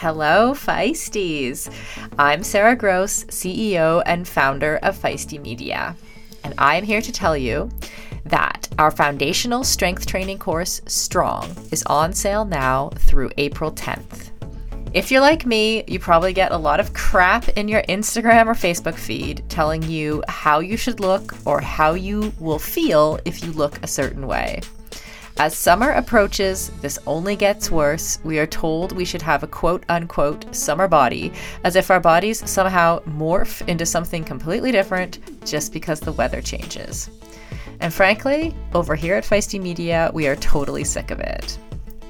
Hello, Feisties. I'm Sarah Gross, CEO and founder of Feisty Media. And I'm here to tell you that our foundational strength training course, Strong, is on sale now through April 10th. If you're like me, you probably get a lot of crap in your Instagram or Facebook feed telling you how you should look or how you will feel if you look a certain way. As summer approaches, this only gets worse. We are told we should have a quote unquote summer body, as if our bodies somehow morph into something completely different just because the weather changes. And frankly, over here at Feisty Media, we are totally sick of it.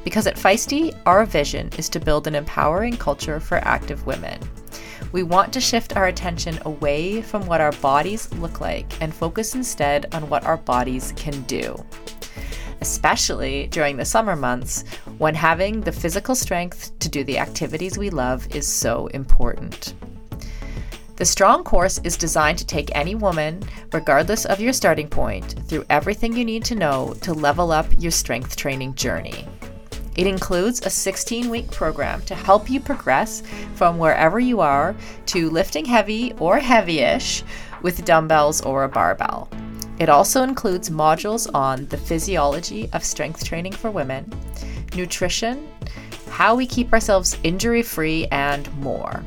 Because at Feisty, our vision is to build an empowering culture for active women. We want to shift our attention away from what our bodies look like and focus instead on what our bodies can do especially during the summer months when having the physical strength to do the activities we love is so important. The Strong course is designed to take any woman, regardless of your starting point, through everything you need to know to level up your strength training journey. It includes a 16 week program to help you progress from wherever you are to lifting heavy or heavy ish with dumbbells or a barbell. It also includes modules on the physiology of strength training for women, nutrition, how we keep ourselves injury free, and more.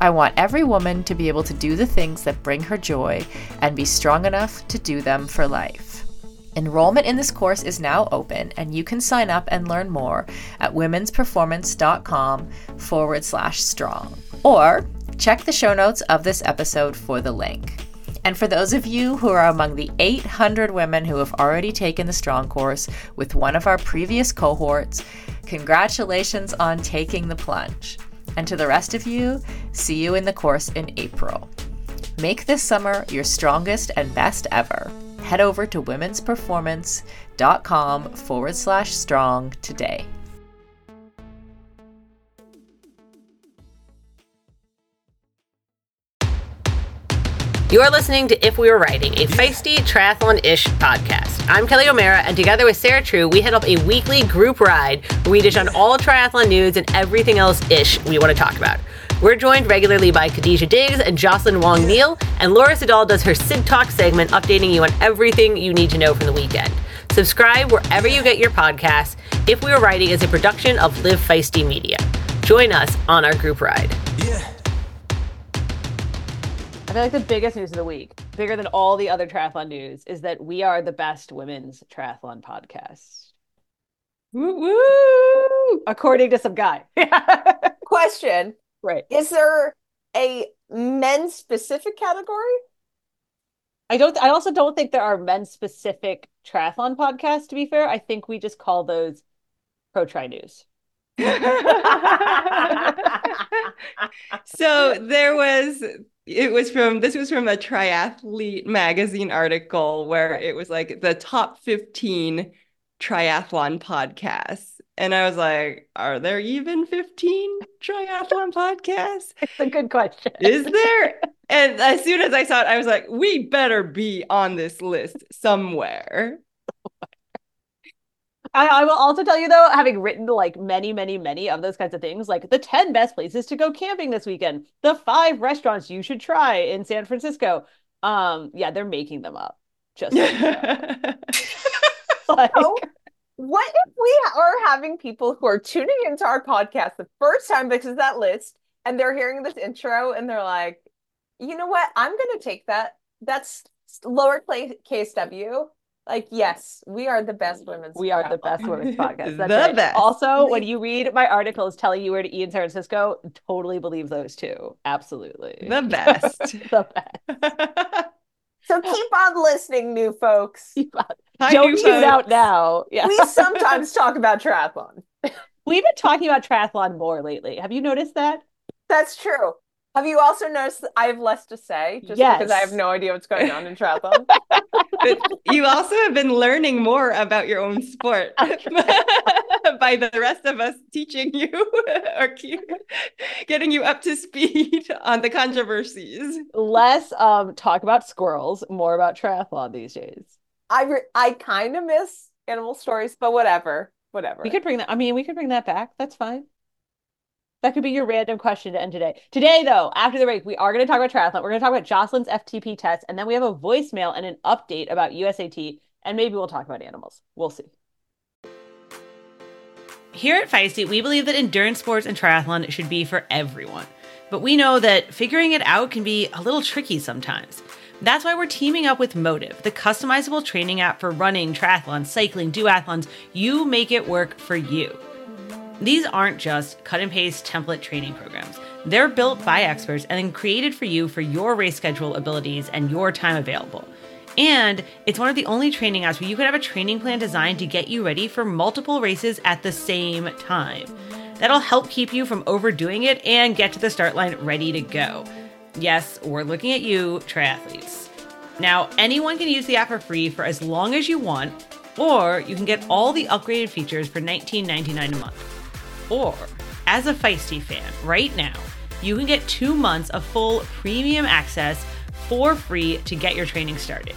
I want every woman to be able to do the things that bring her joy and be strong enough to do them for life. Enrollment in this course is now open, and you can sign up and learn more at womensperformance.com forward slash strong. Or check the show notes of this episode for the link. And for those of you who are among the 800 women who have already taken the Strong course with one of our previous cohorts, congratulations on taking the plunge. And to the rest of you, see you in the course in April. Make this summer your strongest and best ever. Head over to womensperformance.com forward slash strong today. You're listening to If We Were Riding, a feisty triathlon ish podcast. I'm Kelly O'Mara, and together with Sarah True, we head up a weekly group ride where we dish on all triathlon news and everything else ish we want to talk about. We're joined regularly by Khadijah Diggs and Jocelyn Wong Neal, and Laura Siddall does her Sid Talk segment, updating you on everything you need to know from the weekend. Subscribe wherever you get your podcasts. If We Were Riding is a production of Live Feisty Media. Join us on our group ride. Yeah. Feel like the biggest news of the week, bigger than all the other triathlon news, is that we are the best women's triathlon podcast. Woo woo! According to some guy. Question. Right. Is there a men's specific category? I don't I also don't think there are men's specific triathlon podcasts, to be fair. I think we just call those pro tri news. so there was it was from this was from a triathlete magazine article where it was like the top 15 triathlon podcasts. And i was like are there even 15 triathlon podcasts? It's a good question. Is there? And as soon as i saw it i was like we better be on this list somewhere I, I, will also tell you though, having written like many, many, many of those kinds of things, like the 10 best places to go camping this weekend, the five restaurants you should try in San Francisco. Um, yeah, they're making them up. Just like, so, what if we are having people who are tuning into our podcast the first time because of that list and they're hearing this intro and they're like, you know what? I'm gonna take that. That's lowercase W like yes we are the best women's we are the best women's podcast. That's the right. best. Also when you read my articles telling you where to eat in san francisco totally believe those two absolutely. The best. The best. So keep on listening new folks. Hi, don't choose out now. Yeah. We sometimes talk about triathlon. We've been talking about triathlon more lately. Have you noticed that? That's true have you also noticed I have less to say just yes. because I have no idea what's going on in triathlon? you also have been learning more about your own sport by the rest of us teaching you or getting you up to speed on the controversies. Less um, talk about squirrels, more about triathlon these days. I re- I kind of miss animal stories, but whatever, whatever. We could bring that. I mean, we could bring that back. That's fine. That could be your random question to end today. Today, though, after the break, we are going to talk about triathlon. We're going to talk about Jocelyn's FTP test, and then we have a voicemail and an update about USAT, and maybe we'll talk about animals. We'll see. Here at Feisty, we believe that endurance sports and triathlon should be for everyone. But we know that figuring it out can be a little tricky sometimes. That's why we're teaming up with MOTTIV, the customizable training app for running, triathlons, cycling, duathlons. You make it work for you. These aren't just cut and paste template training programs. They're built by experts and then created for you for your race schedule abilities and your time available. And it's one of the only training apps where you can have a training plan designed to get you ready for multiple races at the same time. That'll help keep you from overdoing it and get to the start line ready to go. Yes, we're looking at you, triathletes. Now, anyone can use the app for free for as long as you want, or you can get all the upgraded features for $19.99 a month. Or, as a Feisty fan, right now, you can get two months of full premium access for free to get your training started.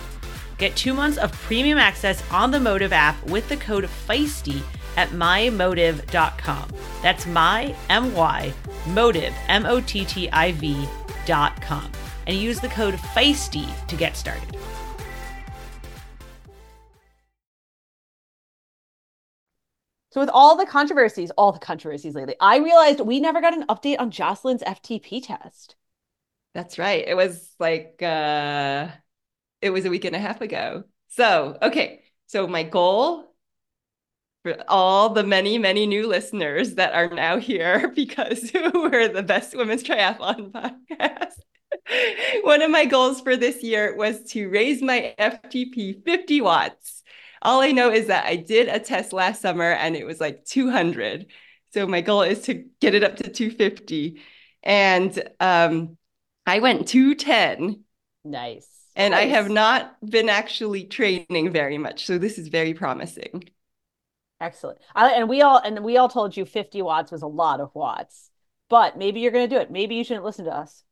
Get two months of premium access on the MOTTIV app with the code FEISTY at mymottiv.com. That's my, M-Y, MOTTIV, M-O-T-T-I-V dot com. And use the code FEISTY to get started. So, with all the controversies, all the controversies lately, I realized we never got an update on Jocelyn's FTP test. That's right. It was like uh it was a week and a half ago. So, okay. So my goal for all the many, many new listeners that are now here because we're the best women's triathlon podcast. One of my goals for this year was to raise my FTP 50 watts. All I know is that I did a test last summer and it was like 200. So my goal is to get it up to 250. And um, I went 210. Nice. And I have not been actually training very much. So this is very promising. Excellent. I, and we all and we all told you 50 watts was a lot of watts. But maybe you're going to do it. Maybe you shouldn't listen to us.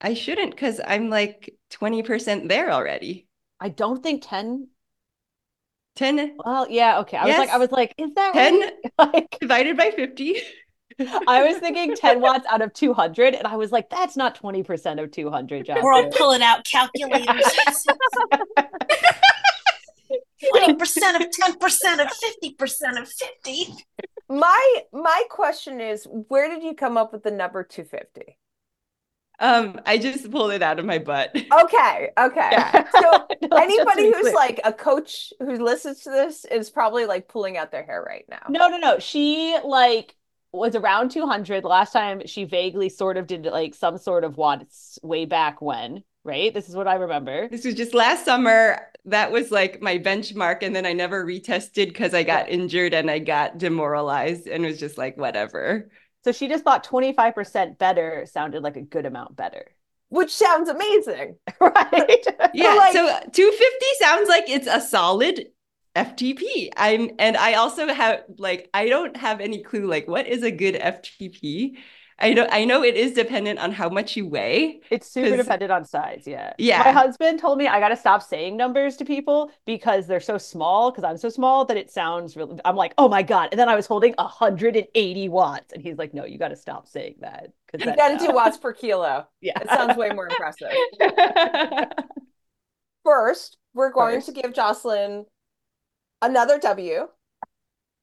I shouldn't because I'm like 20% there already. I don't think 10 10, Well, yeah, okay. I was like I was like is that 10 right? Like divided by 50. I was thinking 10 watts out of 200 and I was like that's not 20% of 200, Jocelyn. We're all pulling out calculators. Twenty percent of ten percent of fifty percent of fifty. My my question is, where did you come up with the number 250? Um, I just pulled it out of my butt. Okay, okay. Yeah. So No, anybody who's clear. like a coach who listens to this is probably like pulling out their hair right now. No, no, no. She like was around 200 last time she vaguely sort of did like some sort of watts way back when, right? This is what I remember. This was just last summer. That was like my benchmark. And then I never retested because I got injured and I got demoralized and was just like, whatever. So she just thought 25% better sounded like a good amount better. Which sounds amazing. Right? Yeah. like- so 250 sounds like it's a solid FTP. I'm and I also have like I don't have any clue like what is a good FTP. I know I know it is dependent on how much you weigh. It's super 'Cause- dependent on size, yeah. Yeah. My husband told me I got to stop saying numbers to people because they're so small, because I'm so small that it sounds really I'm like, "Oh my God." And then I was holding 180 watts and he's like, "No, you got to stop saying that." Cuz You got to do watts per kilo. Yeah. It sounds way more impressive. First, we're going First. to give Jocelyn another W.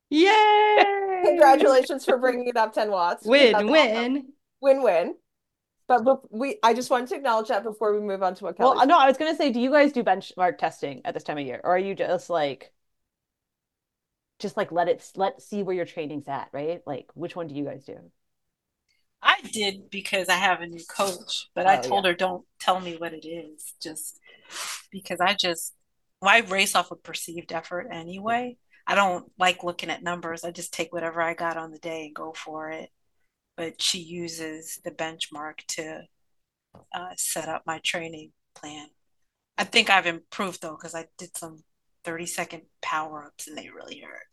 Yay! Congratulations for bringing it up 10 watts. That's Win awesome. win. Win-win. But, but we I just wanted to acknowledge that before we move on to what Kelly Well, no, I was gonna say, do you guys do benchmark testing at this time of year, or are you just like, just like let it let see where your training's at, right? Like, which one do you guys do? I did because I have a new coach, but I Oh, told her don't tell me what it is, just because I just well, race off of perceived effort anyway. I don't like looking at numbers. I just take whatever I got on the day and go for it. But she uses the benchmark to uh, set up my training plan. I think I've improved though because I did some 30 second power ups and they really hurt.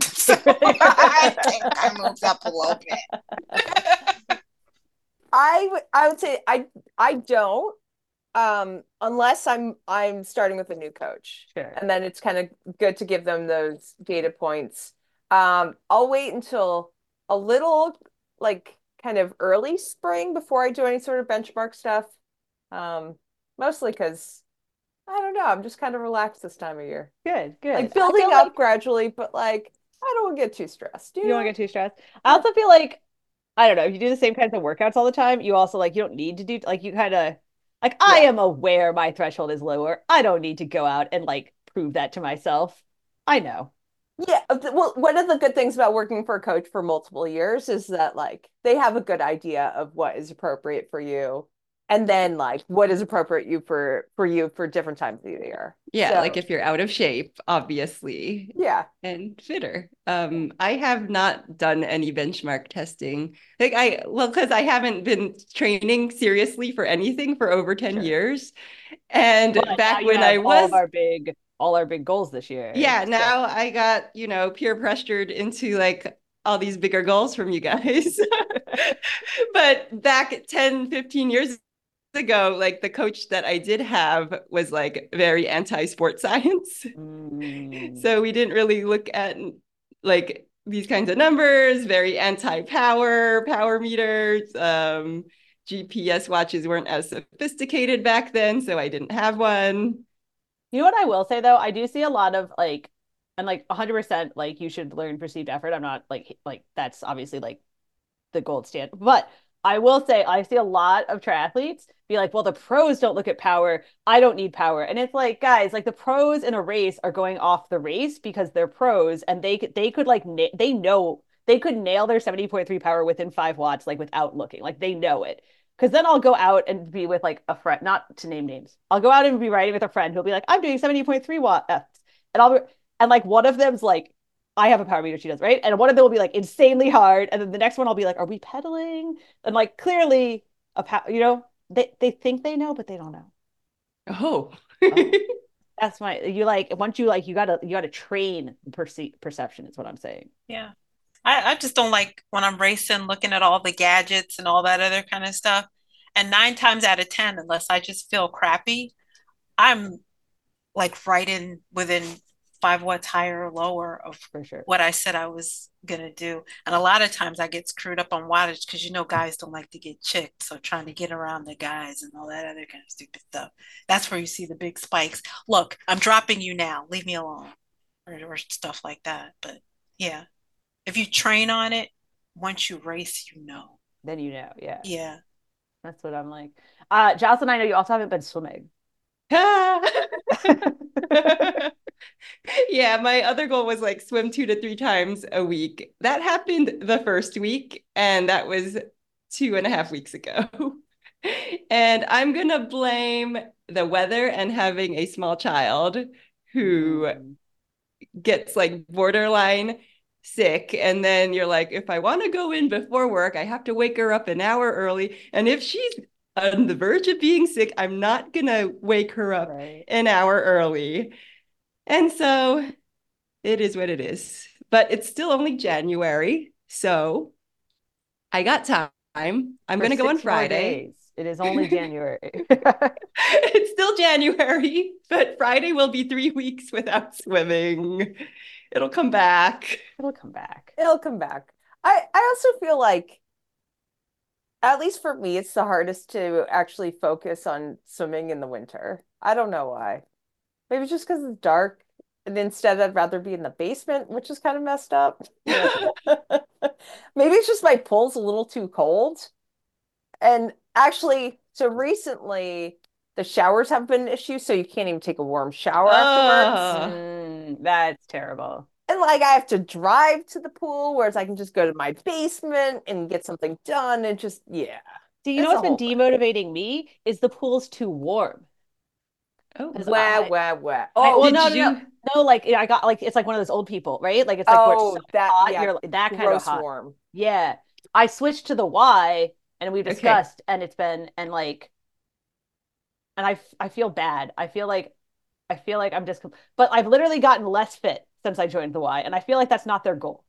So I think I moved up a little bit. I would I would say I I don't um unless I'm I'm starting with a new coach. Sure. And then it's kind of good to give them those data points. Um I'll wait until a little like kind of early spring before I do any sort of benchmark stuff. Um, mostly because I don't know, I'm just kind of relaxed this time of year. Good, good. Like building up like gradually, but like I don't want to get too stressed. You you don't want to get too stressed. I also feel like I don't know, if you do the same kinds of workouts all the time, you also like you don't need to do like you kind of like I am aware my threshold is lower. I don't need to go out and like prove that to myself. I know. Yeah, uh, well, one of the good things about working for a coach for multiple years is that like they have a good idea of what is appropriate for you, and then like what is appropriate you for for you for different times of the year. Yeah, So- like if you're out of shape, obviously, Yeah, and fitter. Um, I have not done any benchmark testing. Like I, well, because I haven't been training seriously for anything for over 10 Sure. years. And But back when I all was of our big all our big goals this year. Yeah, So- now I got, you know, peer pressured into like all these bigger goals from you guys. But back 10, 15 years ago, like the coach that I did have was like very anti-sport science. Mm. So we didn't really look at like these kinds of numbers, very anti-power, power meters. Um, GPS watches weren't as sophisticated back then, so I didn't have one. You know what I will say though? I do see a lot of like, and like 100% like you should learn perceived effort. I'm not like, like that's obviously like the gold standard. But I will say I see a lot of triathletes be like, well, the pros don't look at power. I don't need power. And it's like, guys, like the pros in a race are going off the race because they're pros and they they could like, na- they know they could nail their 70.3 power within five watts, like without looking. Like they know it. Cause then I'll go out and be with like a friend, not to name names. I'll go out and be riding with a friend who'll be like, I'm doing 70.3 watts. And I'll be, and like one of them's like, I have a power meter, she does, right? And one of them will be like insanely hard. And then the next one I'll be like, are we pedaling? And like clearly a power, you know, they, they think they know, but they don't know. Oh. Oh. That's my you like once you like you gotta you gotta train perce- perception is what I'm saying. Yeah. I, I just don't like when I'm racing, looking at all the gadgets and all that other kind of stuff. And nine times out of 10, unless I just feel crappy, I'm like right in within five watts higher or lower of sure. what I said I was gonna do. And a lot of times I get screwed up on wattage because you know guys don't like to get chicked. So trying to get around the guys and all that other kind of stupid stuff. That's where you see the big spikes. Look, I'm dropping you now. Leave me alone. Or, or stuff like that. But yeah. If you train on it, once you race, you know. Then you know, yeah. Yeah. That's what I'm like. Uh Jocelyn, I know you also haven't been swimming. yeah, my other goal was like swim two to three times a week. That happened the first week, and that was two and a half weeks ago. and I'm gonna blame the weather and having a small child who Mm. gets like borderline sick. And then you're like, if I want to go in before work, I have to wake her up an hour early. And if she's on the verge of being sick, I'm not gonna wake her up Right. an hour early. And so it is what it is. But it's still only January. So I got time. I'm going to go on Friday. It is only January. it's still January, but Friday will be three weeks without swimming. It'll come back. It'll come back. it'll come back. I I also feel like, at least for me, it's the hardest to actually focus on swimming in the winter. I don't know why. Maybe just because it's dark, and instead I'd rather be in the basement, which is kind of messed up. Maybe it's just my pool's a little too cold. And actually, so recently the showers have been an issue, so you can't even take a warm shower afterwards. Mm, that's terrible. And like I have to drive to the pool, whereas I can just go to my basement and get something done and just yeah. Do you know what's been whole thing. demotivating me? Is the pool's too warm. Oh, Is Wah I- wah wah. I- Oh, well, no, no, no, no. Like I got like it's like one of those old people, right? Like it's like where oh, it's so that hot. yeah, like, that kind of hot. warm. Yeah. I switched to the Y and we've Okay. discussed and it's been and like and I I feel bad. I feel like I feel like I'm just but I've literally gotten less fit since I joined the Y and I feel like that's not their goal.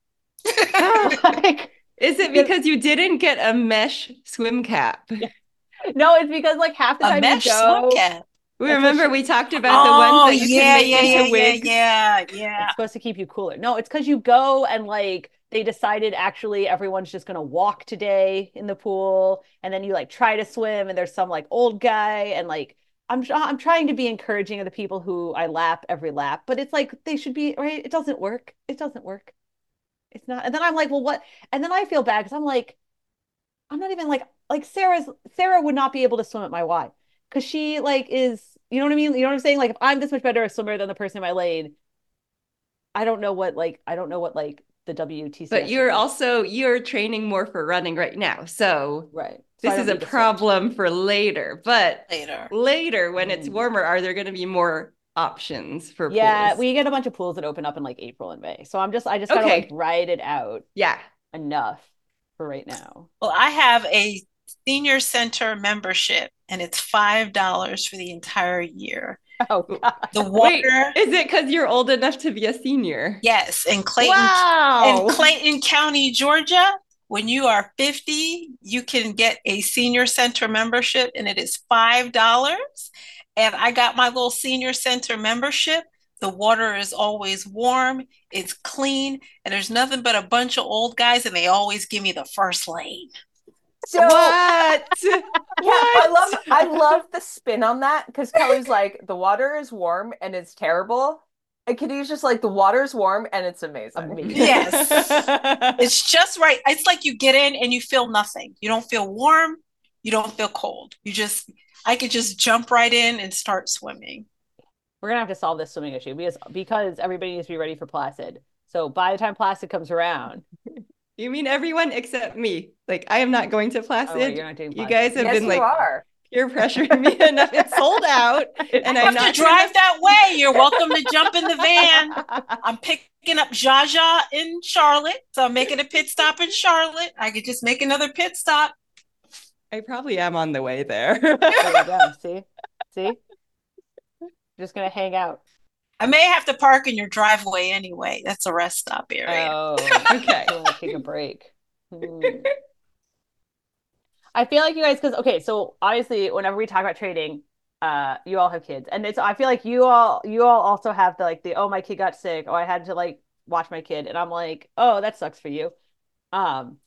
like Is it because you didn't get a mesh swim cap? no, it's because like half the A time mesh you go swim cap. We That's remember she- we talked about the Oh, ones that you yeah, can make yeah, into yeah, wigs. yeah, yeah, yeah. it's supposed to keep you cooler. No, it's because you go and like they decided actually everyone's just going to walk today in the pool and then you like try to swim and there's some like old guy and like I'm I'm trying to be encouraging of the people who I lap every lap, but it's like they should be right. It doesn't work. It doesn't work. It's not. And then I'm like, well, what? And then I feel bad because I'm like, I'm not even like like Sarah's Sarah would not be able to swim at my Y because she like is you know what I mean? You know what I'm saying? Like if I'm this much better a swimmer than the person in my lane, I don't know what like I don't know what like the WTC. But you're also you're training more for running right now. So right. So this is a problem for later. But later. Later when mm. it's warmer, are there going to be more options for pools? Yeah, pools? we get a bunch of pools that open up in like April and May. So I'm just I just gotta okay. like ride it out. Yeah. Enough for right now. Well, I have a senior center membership and it's five dollars for the entire year. Oh, God. the water Wait, is it because you're old enough to be a senior? Yes, in Clayton, wow. in Clayton County, Georgia. When you are 50, you can get a senior center membership, and it is five dollars. And I got my little senior center membership. The water is always warm, it's clean, and there's nothing but a bunch of old guys, and they always give me the first lane. So what? yeah, I love I love the spin on that because Kelly's like the water is warm and it's terrible. And Kitty's just like the water's warm and it's amazing. amazing. Yes. it's just right. It's like you get in and you feel nothing. You don't feel warm, you don't feel cold. You just I could just jump right in and start swimming. We're gonna have to solve this swimming issue because because everybody needs to be ready for Placid. So by the time Placid comes around, you mean everyone except me? Like I am not going to Placid. Oh, you're not doing Placid. You guys have yes, been like are. peer pressuring me enough. It's sold out, and I'm not to drive to... that way. You're welcome to jump in the van. I'm picking up Jaja in Charlotte, so I'm making a pit stop in Charlotte. I could just make another pit stop. I probably am on the way there. there you go. See, see, just gonna hang out. I may have to park in your driveway anyway. That's a rest stop area. Oh, okay. take a break. Hmm. I feel like you guys, because okay, so obviously, whenever we talk about trading, uh, you all have kids, and it's. I feel like you all, you all also have the like the oh my kid got sick, oh I had to like watch my kid, and I'm like oh that sucks for you, um,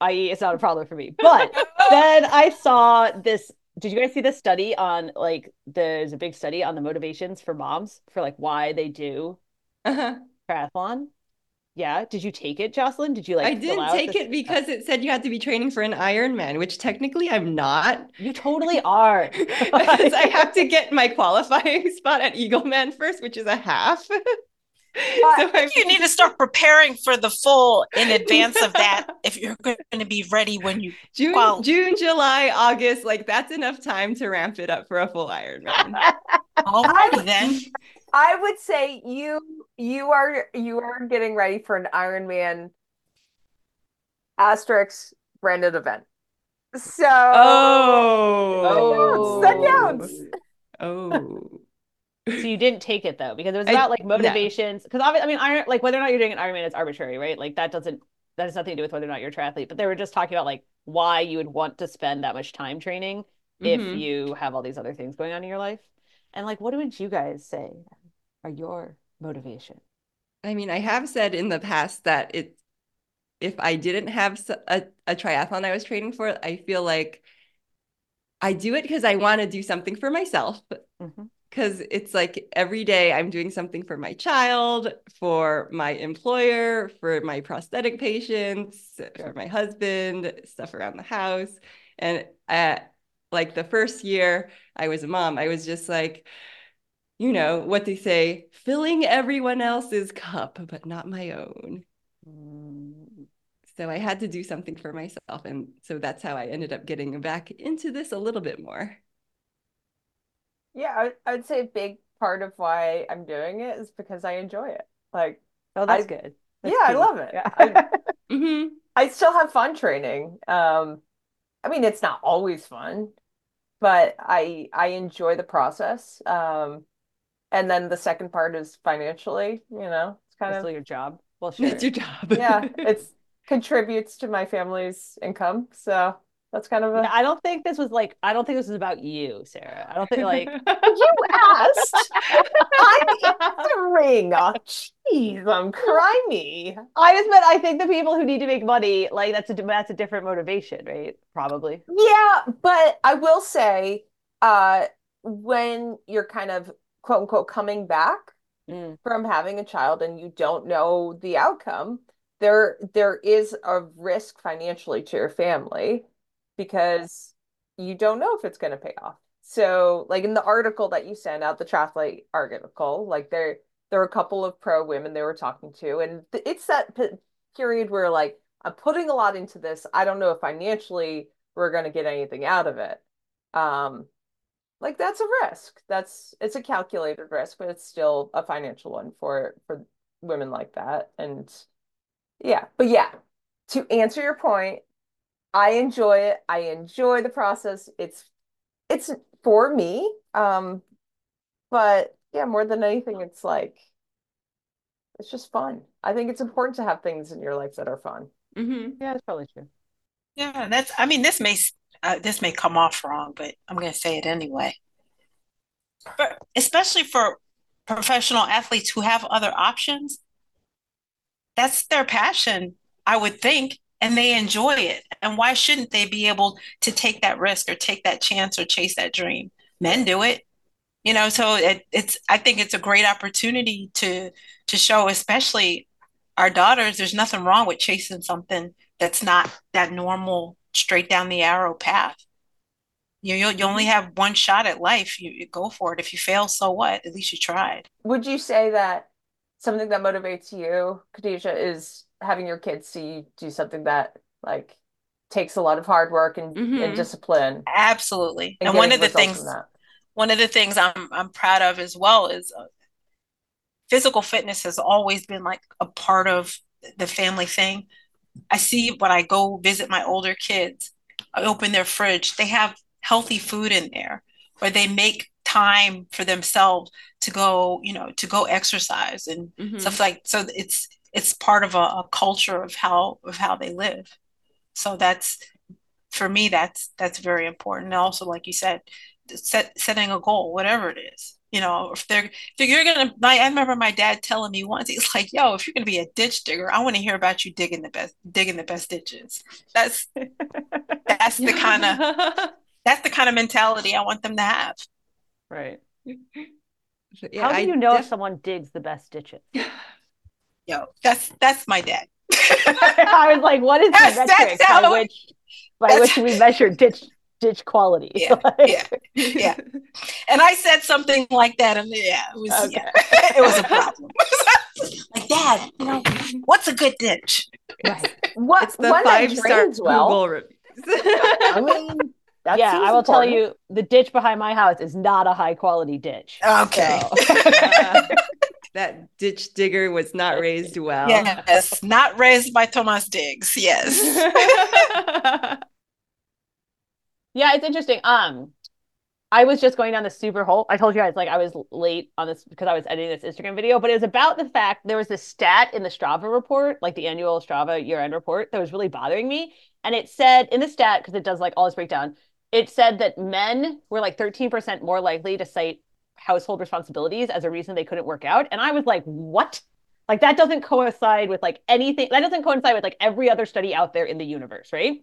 i.e. it's not a problem for me. But then I saw this did you guys see the study on like there's a big study on the motivations for moms for like why they do uh-huh. triathlon? Yeah. Did you take it, Jocelyn? Did you like? I didn't take it because it said you had to be training for an Ironman, which technically I'm not. You totally are. because I have to get my qualifying spot at Eagleman first, which is a half. I think you need to start preparing for the full in advance of that if you're going to be ready when you June, qual- June, July, August, like that's enough time to ramp it up for a full Ironman. Alrighty then. I would say you you are you are getting ready for an Ironman asterisk branded event. So oh, that counts. Oh. oh. So you didn't take it though because it was about I, like motivations. Because no. I mean, iron like whether or not you're doing an Ironman is arbitrary, right? Like that doesn't that has nothing to do with whether or not you're a triathlete. But they were just talking about like why you would want to spend that much time training mm-hmm. if you have all these other things going on in your life. And like, what would you guys say are your motivation? I mean, I have said in the past that it if I didn't have a, a triathlon I was training for, I feel like I do it because I want to do something for myself. Mm-hmm because it's like every day I'm doing something for my child, for my employer, for my prosthetic patients, for my husband, stuff around the house. And at like the first year I was a mom, I was just like, you know, what they say, filling everyone else's cup, but not my own. Mm. So I had to do something for myself. And so that's how I ended up getting back into this a little bit more. Yeah, I, I would say a big part of why I'm doing it is because I enjoy it. Like, oh, that's I, good. That's yeah, I love it. Yeah. I, mm-hmm. I still have fun training. Um, I mean, it's not always fun, but I I enjoy the process. Um, and then the second part is financially. You know, it's kind of of your job. Well, sure. It's your job. yeah, it's contributes to my family's income. So That's kind of a. I don't think this was like I don't think this is about you, Sarah. I don't think like You asked. I'm answering. Oh, jeez, I'm crimey. I just meant I think the people who need to make money, like that's a that's a different motivation, right? Probably. Yeah, but I will say, uh, when you're kind of quote unquote coming back Mm. from having a child and you don't know the outcome, there there is a risk financially to your family because you don't know if it's going to pay off. So, like in the article that you sent out, the triathlete article, like there there were a couple of pro women they were talking to, and it's that p period where like I'm putting a lot into this. I don't know if financially we're going to get anything out of it. Um, like that's a risk. That's it's a calculated risk, but it's still a financial one for for women like that. And yeah, but yeah, to answer your point, I enjoy it. I enjoy the process. It's it's for me. Um, but yeah, more than anything, it's like it's just fun. I think it's important to have things in your life that are fun. Mm-hmm. Yeah, that's probably true. Yeah, that's, I mean, this may, uh, this may come off wrong, but I'm going to say it anyway. But especially for professional athletes who have other options, that's their passion, I would think, and they enjoy it. And why shouldn't they be able to take that risk or take that chance or chase that dream? Men do it, you know, so it, it's, I think it's a great opportunity to to show, especially our daughters, there's nothing wrong with chasing something that's not that normal straight down the arrow path. You you, you only have one shot at life. You, you go for it. If you fail, so what? At least you tried. Would you say that something that motivates you, Khadijah, is having your kids see you do something that like takes a lot of hard work and, and Mhm. discipline Absolutely. and And one of the things one of the things I'm I'm proud of as well is uh, physical fitness has always been like a part of the family thing. I see when I go visit my older kids, I open their fridge, they have healthy food in there, or they make time for themselves to go, you know, to go exercise and hmm stuff like so it's it's part of a, a culture of how of how they live. So that's for me that's that's very important. And also, like you said, set setting a goal, whatever it is. You know, if they're if you're gonna my I remember my dad telling me once, he's like, yo, if you're gonna be a ditch digger, I want to hear about you digging the best digging the best ditches. That's that's the kind of that's the kind of mentality I want them to have. Right. Yeah, How do I you know if someone digs the best ditches? Yo, that's that's my dad. I was like, what is the That's- that's metric by how- which by which we measure ditch ditch quality? Yeah, Like- yeah. Yeah. And I said something like that, and yeah, it was Okay. yeah, it was a problem. like, Dad, you know, what's a good ditch? Right. What It's the one five star drains well? Google reviews. I mean, that yeah, I will tell you, the ditch behind my house is not a high quality ditch. Okay. So- Uh, that ditch digger was not raised well. Yes, not raised by Thomas Diggs. Yes. Yeah, it's interesting. Um, I was just going down the super hole. I told you guys like I was late on this because I was editing this Instagram video, but it was about the fact there was this stat in the Strava report, like the annual Strava year-end report, that was really bothering me. And it said in the stat, because it does like all this breakdown, it said that men were like 13% more likely to cite household responsibilities as a reason they couldn't work out. And I was like, what? Like that doesn't coincide with like anything, that doesn't coincide with like every other study out there in the universe, right?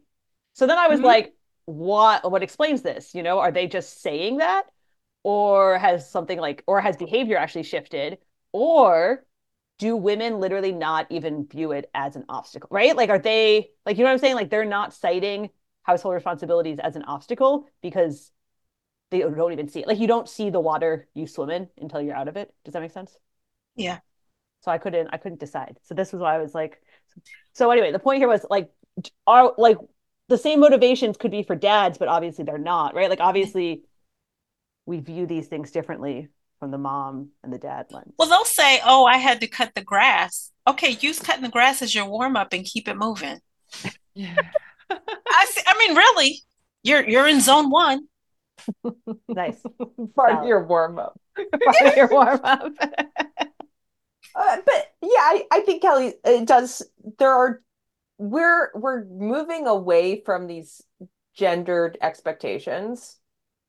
So then I was Mhm. like, what what explains this? You know, are they just saying that? Or has something like or has behavior actually shifted? Or do women literally not even view it as an obstacle, right? Like are they like you know what I'm saying? Like they're not citing household responsibilities as an obstacle because they don't even see it. Like you don't see the water you swim in until you're out of it. Does that make sense? Yeah. So I couldn't I couldn't decide. So this was why I was like so anyway, the point here was like are like the same motivations could be for dads, but obviously they're not, right? Like obviously we view these things differently from the mom and the dad lens. Well, they'll say, "Oh, I had to cut the grass." Okay, use cutting the grass as your warm up and keep it moving. Yeah. I see, I mean, really, you're you're in zone one. Nice. part of your warm up. Part of your warm up. Uh, but yeah, I, I think Kelly, it does. There are we're we're moving away from these gendered expectations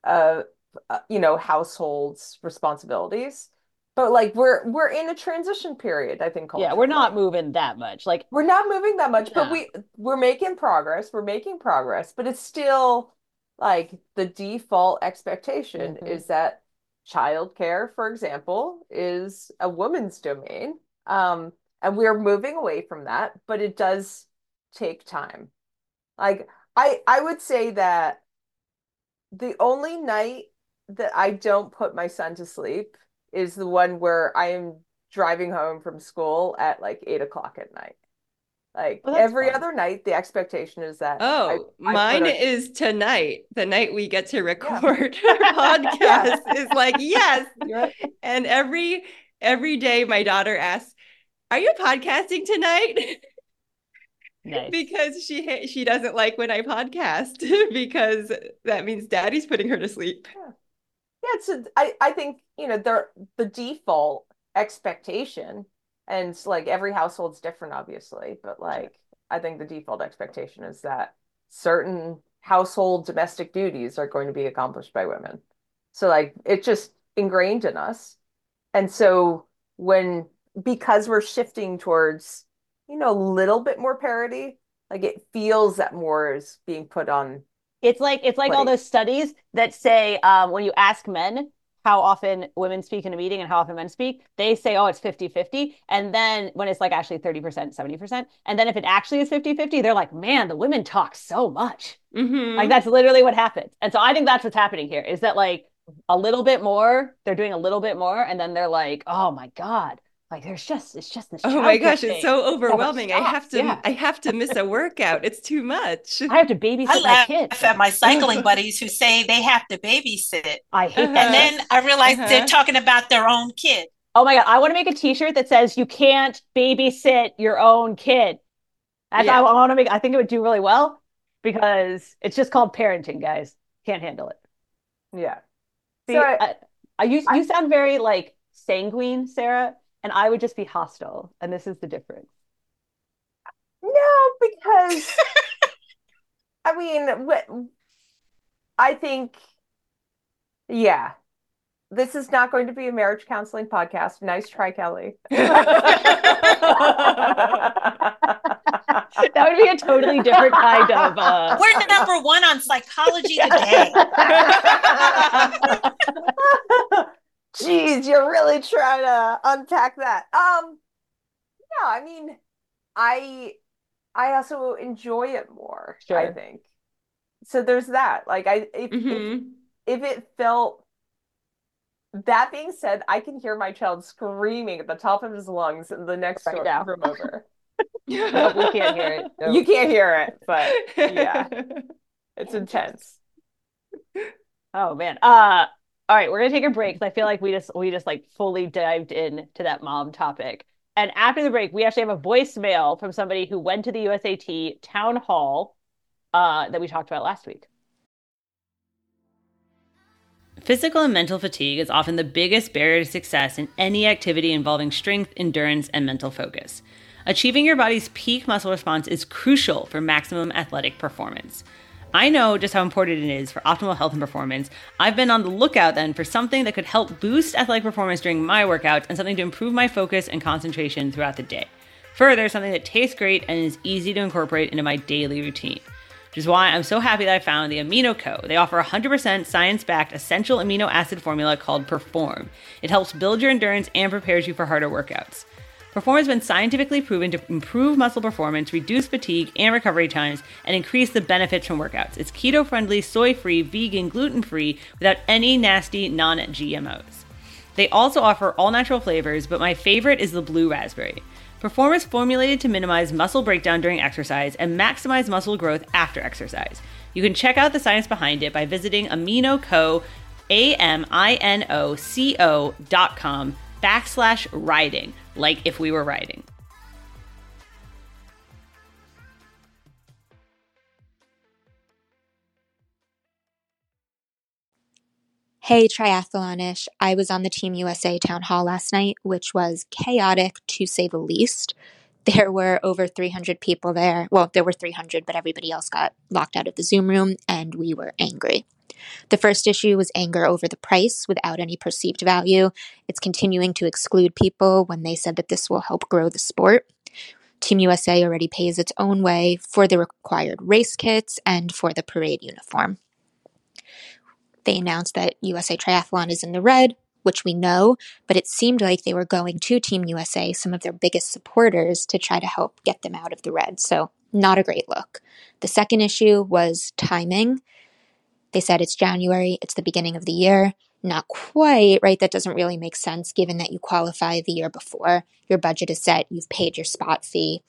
of uh, you know households responsibilities but like we're we're in a transition period i think Yeah, we're not moving that much. Like, we're not moving that much but we we're making progress we're making progress but it's still like the default expectation Mhm. is that childcare for example is a woman's domain um and we're moving away from that but it does take time like I I would say that the only night that I don't put my son to sleep is the one where I am driving home from school at like eight o'clock at night. Like Well, every fun. other night, the expectation is that Oh, I- I mine a- is tonight, the night we get to record our podcast is like, yes. Right. And every every day my daughter asks, "Are you podcasting tonight?" nice. Because she she doesn't like when I podcast because that means daddy's putting her to sleep. Yeah, it's a, I, I think, you know, they're the default expectation, and like every household's different, obviously, but like I think the default expectation is that certain household domestic duties are going to be accomplished by women. So like it's just ingrained in us. And so when because we're shifting towards, you know, a little bit more parity, like it feels that more is being put on It's like it's like all those studies that say um, when you ask men how often women speak in a meeting and how often men speak, they say, oh, it's 50-50. And then when it's like actually 30%, 70%. And then if it actually is 50-50, they're like, man, the women talk so much. Mhm. Like that's literally what happens. And so I think that's what's happening here is that like a little bit more, they're doing a little bit more, and then they're like, oh my God, like there's just it's just this. Oh my childcare gosh, it's so overwhelming. I have to Yeah. I have to miss a workout. It's too much. I have to babysit I my laugh kids. at my cycling buddies who say they have to babysit. I hate Uh-huh. that. And then I realize Uh-huh. they're talking about their own kid. Oh my God, I want to make a t-shirt that says you can't babysit your own kid. That's Yeah. I want to make I think it would do really well because it's just called parenting, guys. Can't handle it. yeah. See, So I- I, I, you you sound very like sanguine, Sarah, and I would just be hostile, and this is the difference. No, because I mean, what I think, yeah, this is not going to be a marriage counseling podcast. Nice try, Kelly. That would be a totally different kind of uh We're number one on psychology today. Jeez, you're really trying to unpack that. Um, no, I mean, I I also enjoy it more, I think. So there's that. Like I if, if Mhm. if it felt that being said, I can hear my child screaming at the top of his lungs in the next Right door- room over. Nope, we can't hear it. Nope. You can't hear it, but yeah, it's intense. Oh man. Uh all right, we're gonna take a break because I feel like we just we just like fully dived in to that mom topic. And after the break, we actually have a voicemail from somebody who went to the USAT town hall uh that we talked about last week. Physical and mental fatigue is often the biggest barrier to success in any activity involving strength, endurance, and mental focus. Achieving your body's peak muscle response is crucial for maximum athletic performance. I know just how important it is for optimal health and performance. I've been on the lookout then for something that could help boost athletic performance during my workouts and something to improve my focus and concentration throughout the day. Further, something that tastes great and is easy to incorporate into my daily routine which is why I'm so happy that I found the Amino Co. They offer a 100% science backed essential amino acid formula called Perform. It helps build your endurance and prepares you for harder workouts. Perform has been scientifically proven to improve muscle performance, reduce fatigue and recovery times, and increase the benefits from workouts. It's keto friendly, soy free, vegan, gluten free, without any nasty non GMOs. They also offer all natural flavors, but my favorite is the blue raspberry. Perform is formulated to minimize muscle breakdown during exercise and maximize muscle growth after exercise. You can check out the science behind it by visiting AminoCo, A-M-I-N-O-C-O dot com backslash riding, like if we were riding. Hey, triathlonish. I was on the Team USA town hall last night, which was chaotic to say the least. There were over 300 people there. Well, there were 300, but everybody else got locked out of the Zoom room, and we were angry. The first issue was anger over the price without any perceived value. It's continuing to exclude people when they said that this will help grow the sport. Team USA already pays its own way for the required race kits and for the parade uniform. They announced that USA Triathlon is in the red, which we know, but it seemed like they were going to Team USA, some of their biggest supporters, to try to help get them out of the red. So, not a great look. The second issue was timing. They said it's January, it's the beginning of the year. Not quite, right? That doesn't really make sense given that you qualify the year before. Your budget is set, you've paid your spot fee.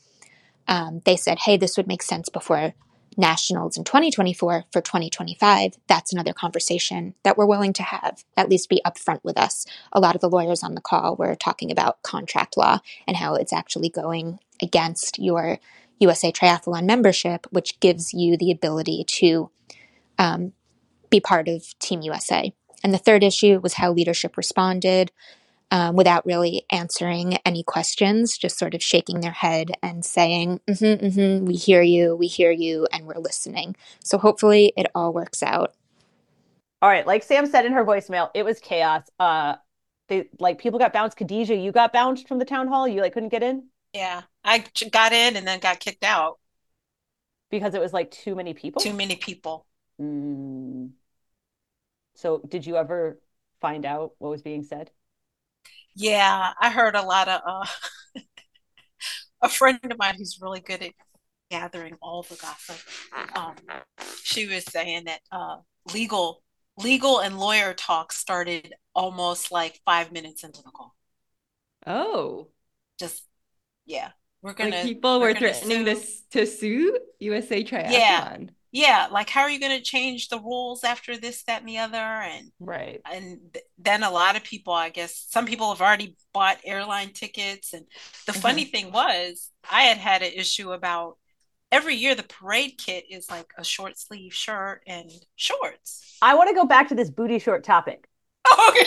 Um, they said, hey, this would make sense before nationals in 2024 for 2025. That's another conversation that we're willing to have, at least be upfront with us. A lot of the lawyers on the call were talking about contract law and how it's actually going against your USA Triathlon membership, which gives you the ability to um, be part of Team USA. And the third issue was how leadership responded um, without really answering any questions, just sort of shaking their head and saying, mm-hmm, mm-hmm, we hear you, we hear you, and we're listening. So hopefully it all works out. All right, like Sam said in her voicemail, it was chaos. Uh, they like people got bounced. Khadijah, you got bounced from the town hall. You like couldn't get in Yeah, I got in and then got kicked out. because it was like too many people. Too many people. Mm. So, did you ever find out what was being said? Yeah, I heard a lot of uh a friend of mine who's really good at gathering all the gossip. Um, she was saying that uh legal legal and lawyer talk started almost like five minutes into the call. Oh, Just yeah, we're gonna like people we're threatening sue. this to sue USA Triathlon. Yeah. Yeah, like how are you going to change the rules after this, that, and the other? And Right. and th- then a lot of people, I guess, some people have already bought airline tickets. And the mm-hmm. funny thing was, I had had an issue about every year the parade kit is like a short sleeve shirt and shorts. I want to go back to this booty short topic. Okay.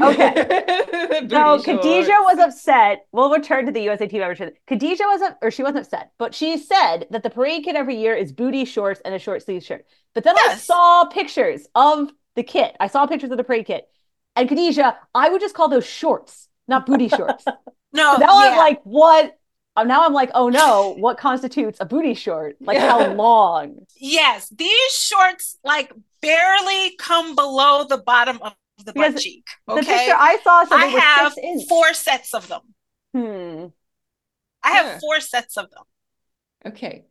Okay. So shorts. was upset. We'll return to the USA team membership. Khadijah wasn't, or she wasn't upset, but she said that the parade kit every year is booty shorts and a short sleeve shirt. But then I saw pictures of the kit. I saw pictures of the parade kit. And Khadijah, I would just call those shorts, not booty shorts. No, now I'm like, what? Uh, Now I'm like, oh no, what constitutes a booty short? Like how long? yes, these shorts like barely come below the bottom of the butt Because cheek. The Okay. picture I saw said I have six four sets of them. Hmm. I have Yeah. four sets of them. Okay.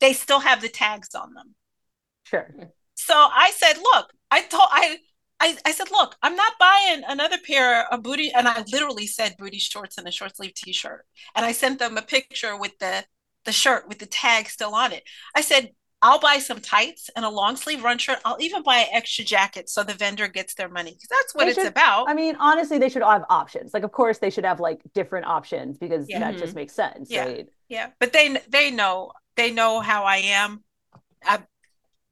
They still have the tags on them. Sure. So I said, look, I told I I, I said, look, I'm not buying another pair of booty, and I literally said booty shorts and a short sleeve t-shirt. And I sent them a picture with the the shirt with the tag still on it. I said, I'll buy some tights and a long sleeve run shirt. I'll even buy an extra jacket so the vendor gets their money because that's what They it's should- about. I mean, honestly, they should all have options. Like, of course, they should have like different options because Yeah. that just makes sense, Yeah. right? Yeah, but they they know they know how I am. I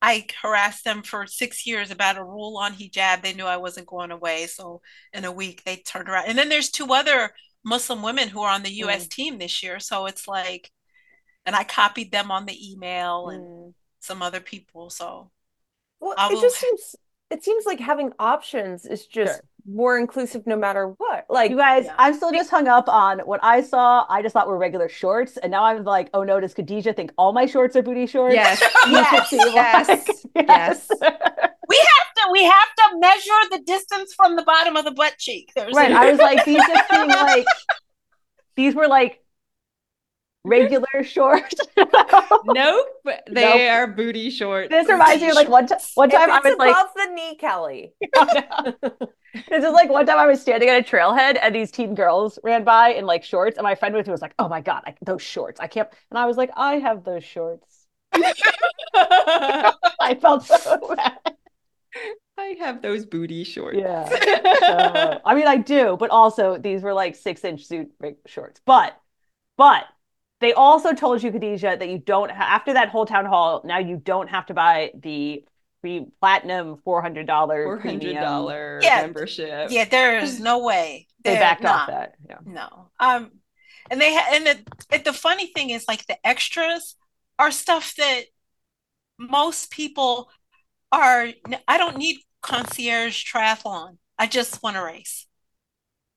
I harassed them for six years about a rule on hijab. They knew I wasn't going away, so in a week they turned around. And then there's two other Muslim women who are on the U.S. Mm. team this year, so it's like, and I copied them on the email and Mm. some other people. So Well, I it will- just seems it seems like having options is just Sure. more inclusive no matter what. Like You guys, Yeah. I'm still just hung up on what I saw. I just thought were regular shorts, and now I'm like, oh no, does Khadijah think all my shorts are booty shorts? Yes. You can Yes. see why. Yes. Yes. we have to we have to measure the distance from the bottom of the butt cheek. There's right. a- I was like, these just seem like these were like regular shorts. Nope. They Nope. are booty shorts. this reminds me of like one time. One if time I it's was like, above the knee, Kelly. This is like one time I was standing at a trailhead and these teen girls ran by in like shorts, and my friend with me was like, "Oh my god, I, those shorts! I can't." And I was like, "I have those shorts." I felt so bad. I have those booty shorts. Yeah. So, I mean, I do, but also these were like six inch suit shorts. But, but they also told you, Khadijah, that you don't ha- after that whole town hall. Now you don't have to buy the free platinum four hundred dollar Four hundred dollar Yeah. membership. yeah, there is no way. They backed nah. off that. Yeah. No. Um, And they ha- and the the funny thing is like the extras are stuff that most people are I don't need concierge triathlon. I just want to race.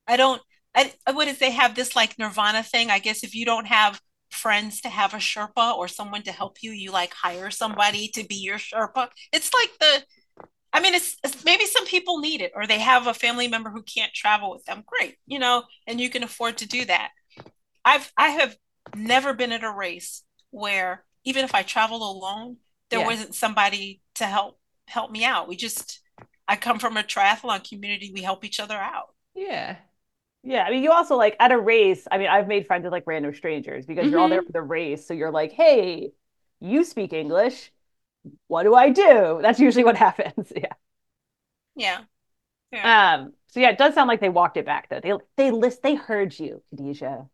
I don't I what if they have this like nirvana thing? I guess if you don't have friends to have a Sherpa or someone to help you, you like hire somebody to be your Sherpa. It's like the I mean, it's, it's, maybe some people need it or they have a family member who can't travel with them. Great, you know, and you can afford to do that. I've I have never been at a race where even if I traveled alone, there Yeah. wasn't somebody to help help me out. We just I come from a triathlon community. We help each other out. Yeah. Yeah, I mean, you also like at a race. I mean, I've made friends with like random strangers because you're all there for the race. So you're like, hey, you speak English. What do I do? That's usually what happens. Yeah. Yeah. Yeah. Um. So yeah, it does sound like they walked it back though. They they list they heard you, Khadijah.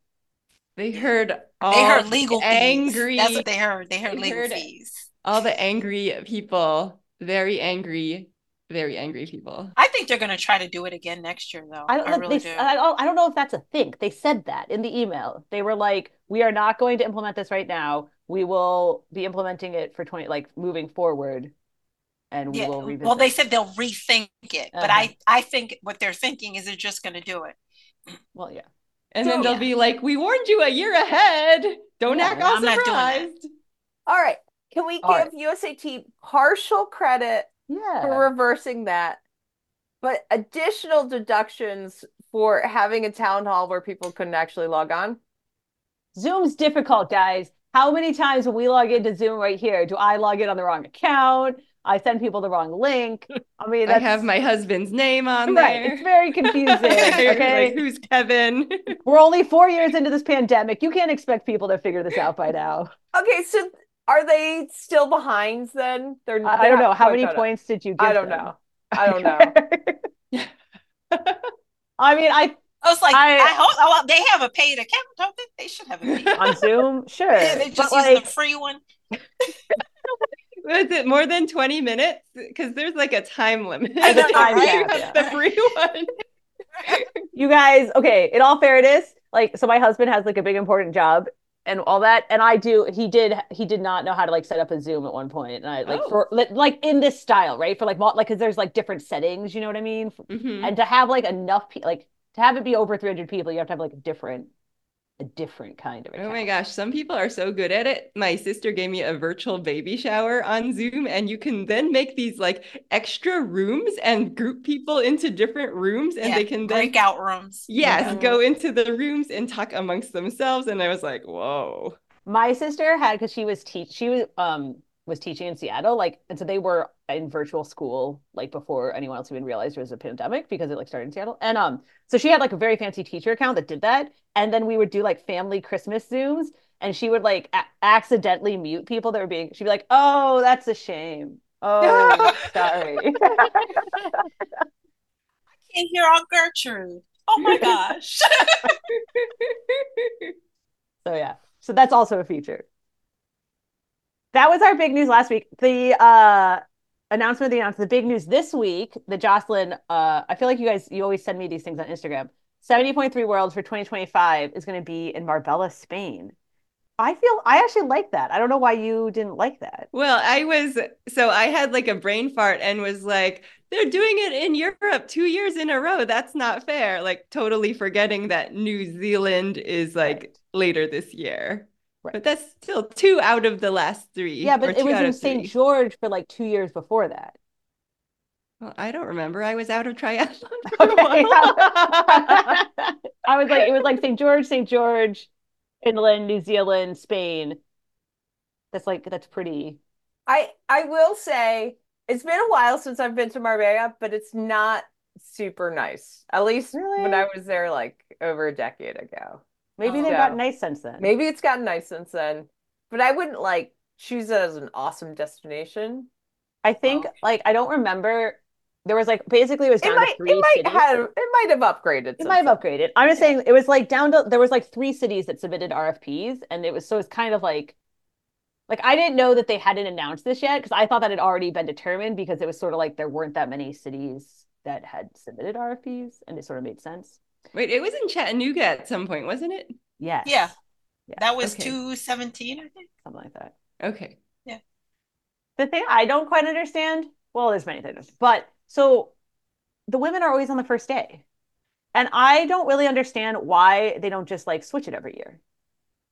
They heard all they heard legal angry fees. That's what they heard. They heard They legal heard- fees. all the angry people, very angry, very angry people. I think they're going to try to do it again next year, though. I don't. I really they, do. I don't. I don't know if that's a thing. They said that in the email. They were like, "We are not going to implement this right now. We will be implementing it for twenty, like moving forward, and we yeah. will revisit." Well, they said they'll rethink it, but Uh-huh. I I think what they're thinking is they're just going to do it. Well, yeah. And So- then they'll Yeah. be like, "We warned you a year ahead. Don't Yeah, act all I'm not doing surprised." All right. Can we All give USAT partial credit Yeah. for reversing that, but additional deductions for having a town hall where people couldn't actually log on? Zoom's difficult, guys. How many times when we log into Zoom right here, do I log in on the wrong account? I send people the wrong link. I mean, I have my husband's name on right. there. It's very confusing. Okay. like, who's Kevin? We're only four years into this pandemic. You can't expect people to figure this out by now. Okay, so are they still behind then? They're, uh, I, I they're don't know. How many caught up. points did you give I don't them? know. I don't know. I mean, I I was like, I- I, hope oh, they have a paid account, don't they? They should have a paid account. on Zoom, sure. They're But just using like, the free one. Was it more than 20 minutes? Because there's like a time limit. There's a time You have yeah. The free one. you guys, okay, in all fairness, like, so my husband has like a big important job and all that, and I do. He did. He did not know how to like set up a Zoom at one point. and I like Oh. for li- like in this style, right? For like like because there's like different settings. You know what I mean? Mhm. And to have like enough, pe- like to have it be over 300 people, you have to have like a different, a different kind of Oh my gosh, some people are so good at it. My sister gave me a virtual baby shower on Zoom, and you can then make these like extra rooms and group people into different rooms, and Yeah, they can then breakout rooms. yes Mhm. go into the rooms and talk amongst themselves. And I was like, whoa. My sister had because she was teach she was um was teaching in Seattle, like, and so they were in virtual school like before anyone else even realized there was a pandemic because it like started in Seattle. And um, so she had like a very fancy teacher account that did that, and then we would do like family Christmas Zooms, and she would like a- accidentally mute people that were being. She'd be like, "Oh, that's a shame. Oh, sorry." I can't hear Aunt Gertrude. Oh my gosh. So yeah, so that's also a feature. That was our big news last week. The uh announcement the announcement, the big news this week the Jocelyn, uh, I feel like you guys you always send me these things on Instagram. 70.3 Worlds for 2025 is going to be in Marbella, Spain. I feel I actually like that. I don't know why you didn't like that. Well, I was so I had like a brain fart and was like, they're doing it in Europe two years in a row. That's not fair. Like totally forgetting that New Zealand is like Right. later this year. Right. But that's still two out of the last three. Yeah, but it was in St. George for like two years before that. Well, I don't remember. I was out of triathlon for a Okay. while. I was like, it was like St. George, St. George, Finland, New Zealand, Spain. That's like that's pretty. I I will say it's been a while since I've been to Marbella, but it's not super nice. At least when I was there like over a decade ago. Maybe Oh. they've Yeah. gotten nice since then. Maybe it's gotten nice since then, but I wouldn't like choose it as an awesome destination. I think Oh. like I don't remember. There was like basically it was It down might to three it might cities. have it might have upgraded It might have then. upgraded. I'm just saying it was like down to there was like three cities that submitted RFPs, and it was so it's kind of like like I didn't know that they hadn't announced this yet because I thought that had already been determined because it was sort of like there weren't that many cities that had submitted RFPs, and it sort of made sense. Wait, it was in Chattanooga at some point, wasn't it? Yes. Yeah. Yeah, That was Okay. 217, I think. something like that. Okay. Yeah. The thing I don't quite understand, well, there's many things, but so the women are always on the first day. And I don't really understand why they don't just like switch it every year.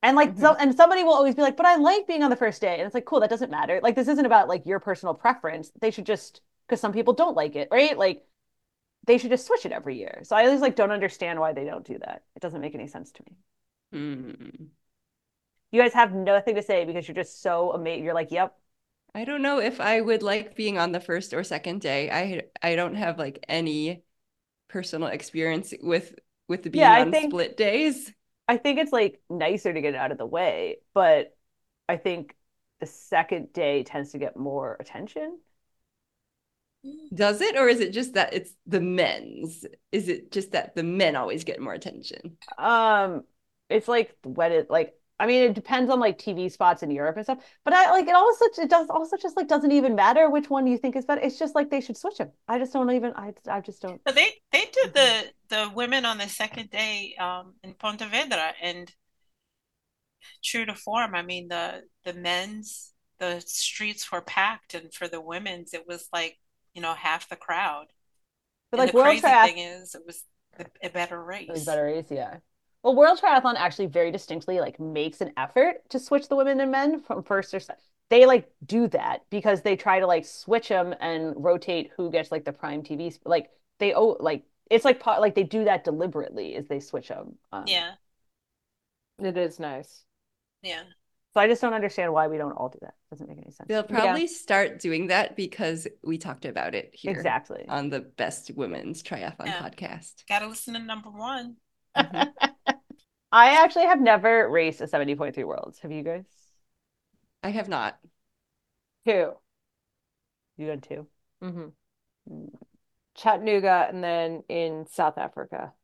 And like so mm-hmm. and somebody will always be like, but I like being on the first day. And it's like, cool, that doesn't matter. Like this isn't about like your personal preference. They should just because some people don't like it, right? Like they should just switch it every year. So I always like don't understand why they don't do that. It doesn't make any sense to me. Hmm. You guys have nothing to say because you're just so amazed. You're like, yep, I don't know if I would like being on the first or second day. I I don't have like any personal experience with with the being Yeah, on think- split days. I think it's like nicer to get it out of the way, but I think the second day tends to get more attention. Does it, or is it just that it's the men's? Is it just that the men always get more attention? Um, it's like when it like I mean it depends on like TV spots in Europe and stuff, but I like it also it does also just like doesn't even matter which one you think is better. It's just like they should switch them. I just don't even I I just don't. But they they did the the women on the second day um in Pontevedra and true to form, I mean the the men's the streets were packed and for the women's it was like, you know, half the crowd. But And like the World crazy Triath thing is it was a, a better It was race. better race, yeah. Well, World Triathlon actually very distinctly like makes an effort to switch the women and men from first or second. They like do that because they try to like switch them and rotate who gets like the prime TV. sp- Like they oh like it's like po- like they do that deliberately as they switch them. Um, Yeah, It is nice. yeah. So I just don't understand why we don't all do that. Doesn't make any sense. They'll probably start doing that because we talked about it here Exactly. on the Best Women's Triathlon Yeah. podcast. Gotta listen to number one. Mhm. I actually have never raced a 70.3 worlds. Have you guys? I have not. Two. You done too? hmm Mm. Chattanooga and then in South Africa.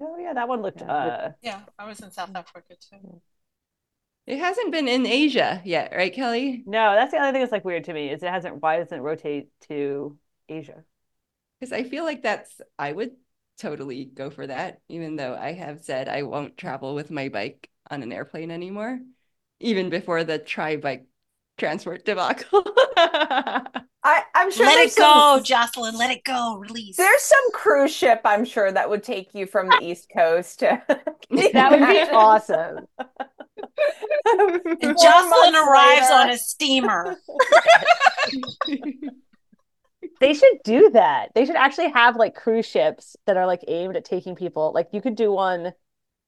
Oh yeah, that one looked Yeah. uh Yeah, I was in South Africa too. It hasn't been in Asia yet, right, Kelly? no, that's the other thing that's like weird to me is it hasn't why doesn't it rotate to Asia? Because I feel like that's, I would totally go for that, even though I have said I won't travel with my bike on an airplane anymore, even before the tri bike transport debacle. I, I'm sure Let it go, some, Jocelyn. Let it go. Release. there's some cruise ship, I'm sure, that would take you from the East Coast to That would be awesome. And Jocelyn arrives later. on a steamer. They should do that. They should actually have like cruise ships that are like aimed at taking people. Like you could do one.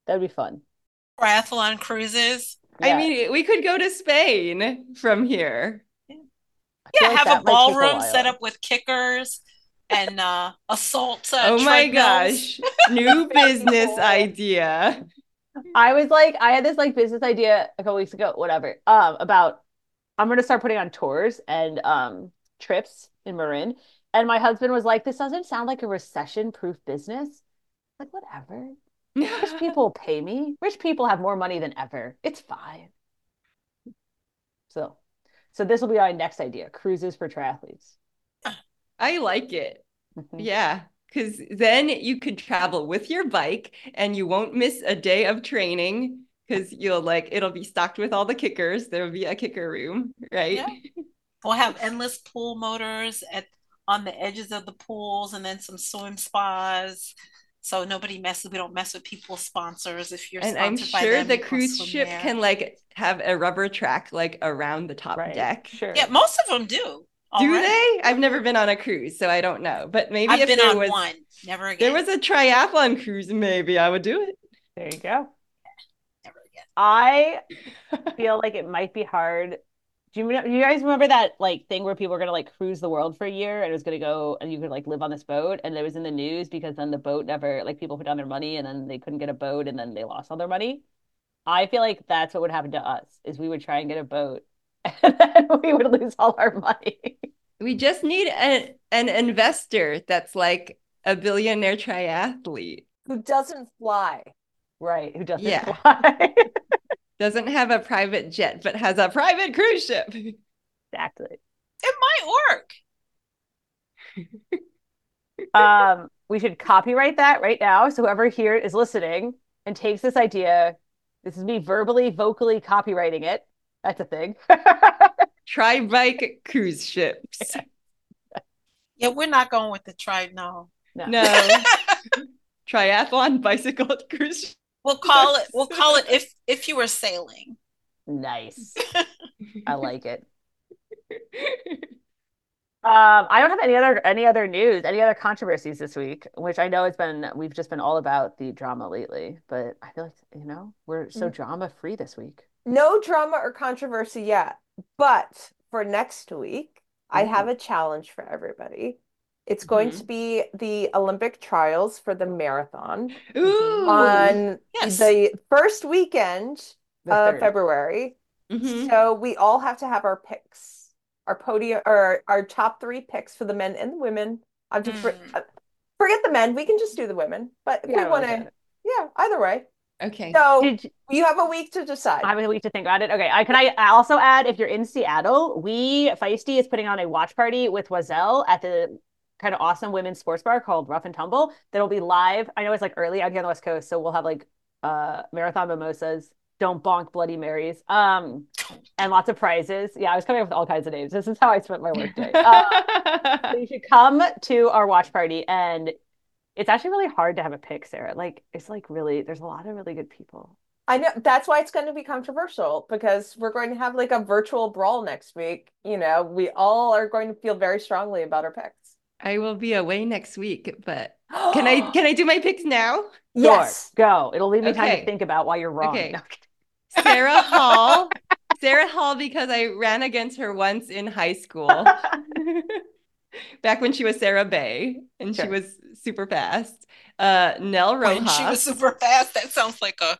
That would be fun. Triathlon cruises. I mean, we could go to Spain from here. I feel Yeah, like have a might take a ballroom set up with kickers and uh assault uh, Oh my treadmills. gosh, new business idea. I was like, I had this like business idea a couple weeks ago, whatever, um, about I'm gonna start putting on tours and um trips in Marin. And my husband was like, This doesn't sound like a recession-proof business. Like, whatever. Rich people pay me. Rich people have more money than ever. It's fine. So, so this will be our next idea: cruises for triathletes. I like it. Mhm. Yeah, because then you could travel with your bike and you won't miss a day of training because you'll like it'll be stocked with all the kickers. There'll be a kicker room, right? Yeah. We'll have endless pool motors at on the edges of the pools and then some swim spas. So nobody messes, we don't mess with people's sponsors if you're And I'm sponsored by sure them, the cruise ship there. can like have a rubber track like around the top Right. deck. Sure. Yeah, most of them do. Do already. they? I've never been on a cruise, so I don't know. But maybe I've if been there on was one, never there was a triathlon cruise, maybe I would do it. There you go. Never again. I feel like it might be hard. Do you, do you guys remember that like thing where people were gonna like cruise the world for a year and it was gonna go and you could like live on this boat and it was in the news because then the boat never like people put down their money and then they couldn't get a boat and then they lost all their money. I feel like that's what would happen to us is we would try and get a boat and then we would lose all our money. We just need a, an investor that's like a billionaire triathlete. Who doesn't fly? Right. Who doesn't Yeah. fly? Doesn't have a private jet, but has a private cruise ship. Exactly. It might work. Um, we should copyright that right now. So whoever here is listening and takes this idea, This is me verbally, vocally copywriting it. That's a thing. Tri bike cruise ships. Yeah, we're not going with the tri. No, No. Triathlon bicycle cruise ships. we'll call it. We'll call it if if you were sailing. Nice. I like it. Um, I don't have any other any other news, any other controversies this week, which I know it's been we've just been all about the drama lately, but I feel like you know we're so Mm. drama free this week. No drama or controversy yet, but for next week, I have a challenge for everybody. It's going to be the Olympic trials for the marathon Ooh. on Yes. the first weekend The of third. February. Mhm. So we all have to have our picks, our podium, or our top three picks for the men and the women. I'm just Mm. uh, forget the men. We can just do the women. But if Yeah, we want to, yeah, either way. Okay. So Did you- you have a week to decide. I have a week to think about it. Okay, I can I also add if you're in Seattle, we Feisty is putting on a watch party with Wazelle at the kind of awesome women's sports bar called Rough and Tumble. That'll be live. I know it's like early out here on the West Coast, so we'll have like uh marathon mimosas, don't bonk Bloody Marys, um, and lots of prizes. Yeah, I was coming up with all kinds of names. This is how I spent my workday. Uh, so you should come to our watch party and it's actually really hard to have a pick, Sarah. Like it's like really there's a lot of really good people. I know that's why it's going to be controversial because we're going to have like a virtual brawl next week. You know, we all are going to feel very strongly about our picks. I will be away next week, but can I can I do my picks now? Yes. Sure, go. It'll leave me time to think about why you're wrong. Okay. No. Sara Hall. Sara Hall because I ran against her once in high school. Back when she was Sara Bei and she was super fast. Uh Nell Rojas. When she was super fast. That sounds like a.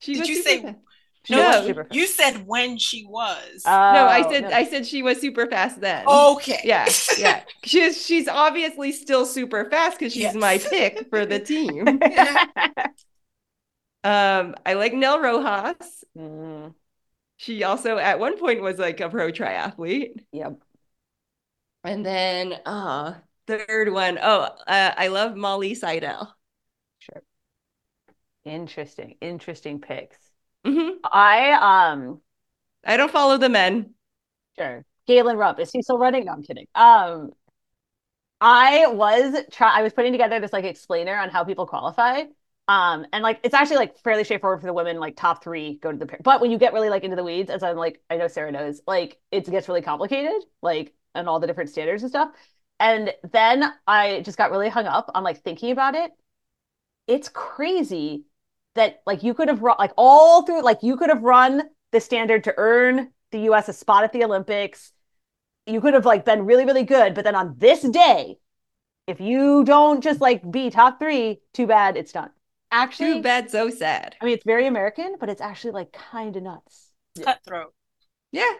She Did was you say- fast. She No. You said when she was. No, I Oh, said no. I said she was super fast then. okay. Yeah, yeah. She's she's obviously still super fast because she's Yes. my pick for the team. Um, I like Nell Rojas. Mm, She also at one point was like a pro triathlete. yep. And then uh third one, oh, uh, I love Molly Seidel. Sure. Interesting. Interesting picks. hmm I um I don't follow the men. sure. Galen Rupp. Is he still running? No, I'm kidding. Um I was try I was putting together this like explainer on how people qualify. Um and like it's actually like fairly straightforward for the women, like top three go to the pair. But when you get really like into the weeds, as I'm like, I know Sarah knows, like it gets really complicated, like and all the different standards and stuff. And then I just got really hung up on like thinking about it. It's crazy that like you could have run like all through like you could have run the standard to earn the US a spot at the Olympics. You could have like been really, really good, but then on this day, if you don't just like be top three, too bad, it's done. Actually, Too bad, so sad. I mean, it's very American, but it's actually like kind of nuts. Cutthroat. Yeah.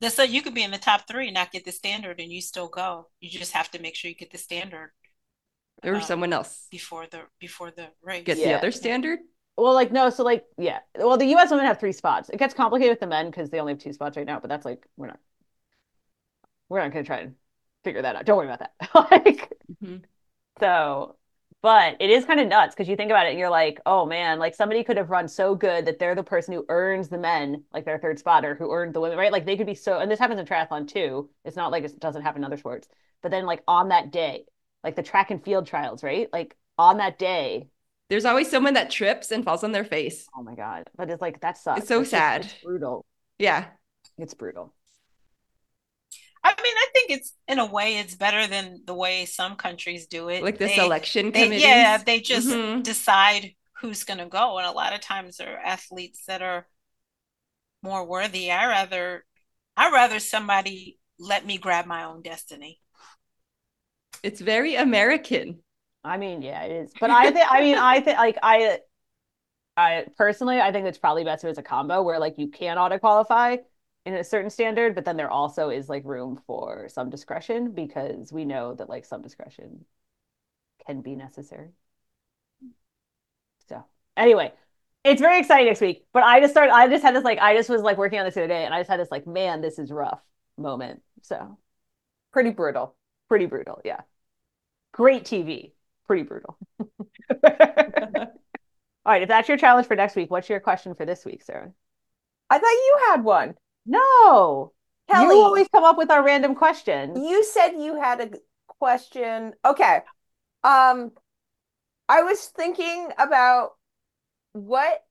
That's so you could be in the top three and not get the standard and you still go. You just have to make sure you get the standard Or Um, someone else before the before the race. gets the other standard. Well, like no, so like yeah. Well, the US women have three spots. It gets complicated with the men because they only have two spots right now, but that's like we're not we're not gonna try and figure that out. Don't worry about that. like Mhm. so but it is kind of nuts because you think about it and you're like, oh man, like somebody could have run so good that they're the person who earns the men, like their third spotter, who earned the women, right? Like they could be so and this happens in triathlon too. It's not like it doesn't happen in other sports. But then like on that day, like the track and field trials, right? Like on that day, There's always someone that trips and falls on their face. Oh my God. But it's like that sucks. It's so just- sad. it's brutal. Yeah. It's brutal. I think it's in a way it's better than the way some countries do it. Like the They- selection they, committees. yeah, they just Mhm. decide who's going to go, and a lot of times there are athletes that are more worthy. I rather, I rather somebody let me grab my own destiny. It's very American. I mean, yeah, it is. But I think I mean I think like I I personally I think it's probably best if it's a combo where like you can auto qualify in a certain standard, but then there also is like room for some discretion because we know that like some discretion can be necessary. So anyway, it's very exciting next week. But I just started I just had this like I just was like working on this the other day and I just had this like, man, this is rough moment. So Pretty brutal. pretty brutal, yeah. Great TV, pretty brutal. All right, if that's your challenge for next week, what's your question for this week, Sarah? I thought you had one. No. Kelly, You always come up with our random questions. you said you had a question. Okay. Um, I was thinking about what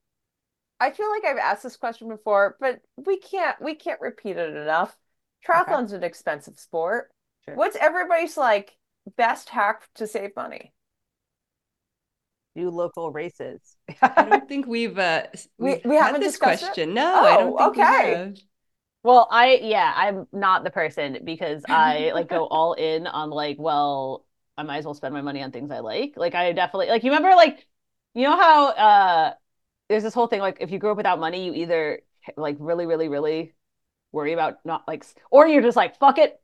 I feel like I've asked this question before, but we can't we can't repeat it enough. Triathlon's an expensive sport. Sure. What's everybody's like best hack to save money? Do local races. I don't think we've uh s- We- we've we had haven't this discussed it? question. No, I don't Oh, think we okay. Well, I yeah, I'm not the person because I like go all in on like, well, I might as well spend my money on things I like. Like I definitely like you remember like you know how uh there's this whole thing like if you grow up without money, you either like really, really, really worry about not like or you're just like, fuck it.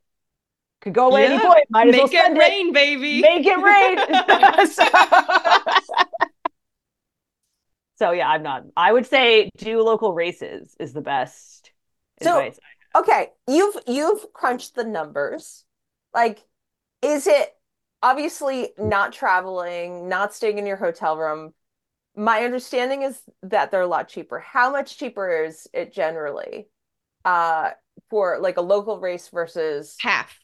Could go away any point. Might as well Make it spend it. rain, baby. Make it rain. so, so yeah, I'm not. I would say do local races is the best So-. Okay, you've you've crunched the numbers. Like, is it obviously not traveling, not staying in your hotel room? My understanding is that they're a lot cheaper. How much cheaper is it generally? Uh, for like a local race versus half.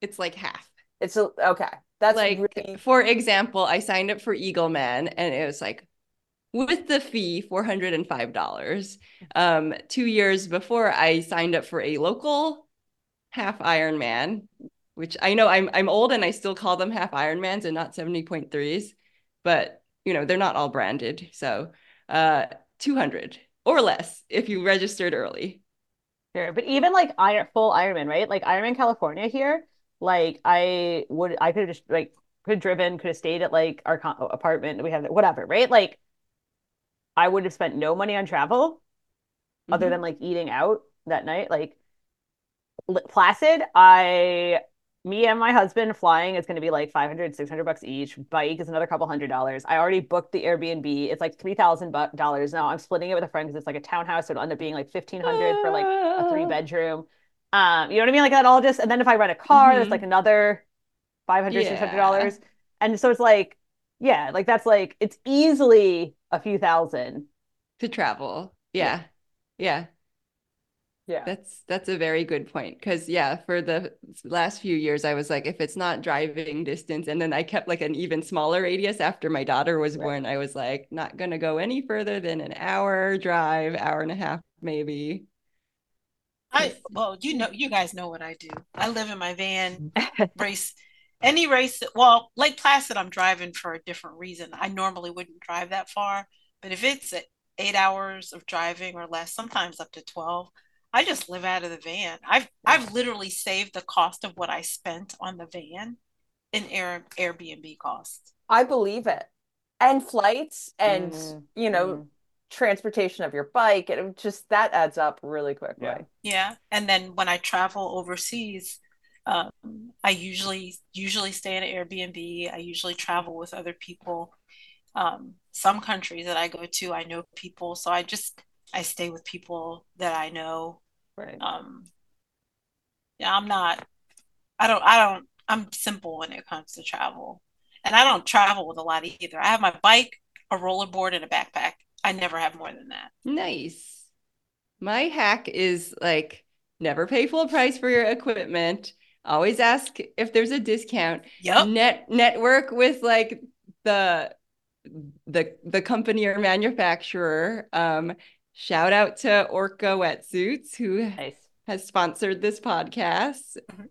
It's like half. it's a okay. That's like really for example, I signed up for Eagleman and it was like with the fee $405. Um 2 years before I signed up for a local half Ironman, which I know I'm I'm old and I still call them half Ironmans and not 70.3s, but you know, they're not all branded. So, uh 200 or less if you registered early. Sure, but even like Iron full Ironman, right? Like Ironman California here, like I would I could have just like could have driven, could have stayed at like our con apartment we have, whatever, right? Like I would have spent no money on travel other Mhm. than like eating out that night. Like Placid, I me and my husband flying is going to be like 500 600 bucks each. Bike is another couple hundred dollars. I already booked the airbnb. It's like $3000 now. I'm splitting it with a friend because it's like a townhouse so it'll end up being like 1500 for like a three bedroom. Um you know what i mean? Like that all just and then if i rent a car that's Mhm. like another 500 600 dollars. And so it's like yeah like that's like it's easily a few thousand to travel. Yeah. Yeah. yeah. That's that's a very good point because yeah, for the last few years I was like, if it's not driving distance, and then I kept like an even smaller radius after my daughter was Right. born. I was like, not gonna go any further than an hour drive, hour and a half maybe. I well, you know, you guys know what I do. I live in my van, race any race. Well, Lake Placid, I'm driving for a different reason. I normally wouldn't drive that far, but if it's at eight hours of driving or less, sometimes up to 12, I just live out of the van. I've I've literally saved the cost of what I spent on the van in Air Airbnb costs. I believe it. And flights and Mhm. you know Mhm. transportation of your bike and it just that adds up really quickly. Yeah. Yeah, and then when I travel overseas, um, I usually usually stay in an Airbnb. I usually travel with other people. Um, some countries that I go to, I know people, so I just I stay with people that I know. right Um, yeah, I'm not. I don't. I don't. I'm simple when it comes to travel, and I don't travel with a lot either. I have my bike, a rollerboard, and a backpack. I never have more than that. Nice. My hack is like never pay full price for your equipment. Always ask if there's a discount. Yep. Net network with like the the the company or manufacturer. Um, shout out to Orca Wetsuits who nice has sponsored this podcast. Mhm.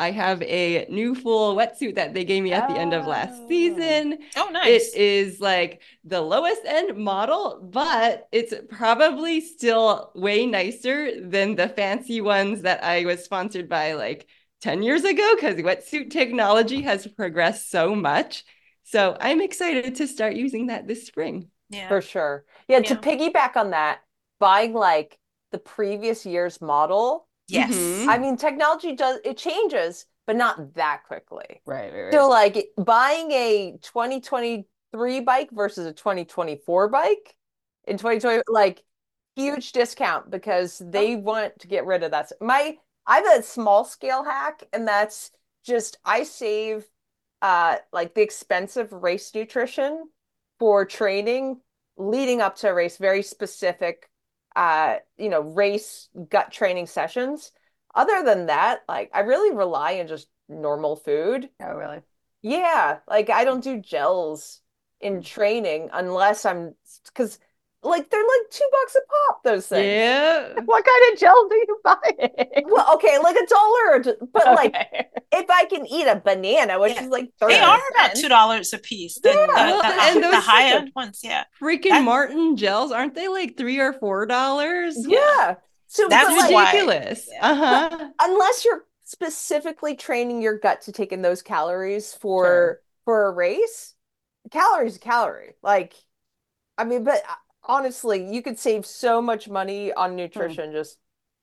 I have a new full wetsuit that they gave me at the end of last Oh. season. Oh, nice. It is like the lowest end model, but it's probably still way nicer than the fancy ones that I was sponsored by like 10 years ago because wetsuit technology has progressed so much. So I'm excited to start using that this spring. Yeah. For sure. Yeah, to piggyback on that, buying like the previous year's model, Yes. Mhm. I mean, technology does it changes, but not that quickly. right right right So like buying a 2023 bike versus a 2024 bike in 2020, like huge discount because they want to get rid of that. My I have a small scale hack, and that's just I save uh like the expensive race nutrition for training leading up to a race, very specific, uh, you know, race gut training sessions. Other than that, like I really rely on just normal food. Oh, really? Yeah, like I don't do gels in training unless I'm because like they're like two bucks a pop, those things. Yeah. What kind of gel do you buy? Well, okay, like a dollar, or t- but like if I can eat a banana, which Yeah. is like 30 They are about two dollars a piece. Yeah. the, Well, the, and the those high end ones, yeah. Freaking That's- Maurten gels, aren't they like three or four dollars? Yeah. So That's but, like, ridiculous. Yeah. Uh-huh. unless you're specifically training your gut to take in those calories for Sure. for a race, calories a calorie. Like, I mean, but uh, honestly, you could save so much money on nutrition just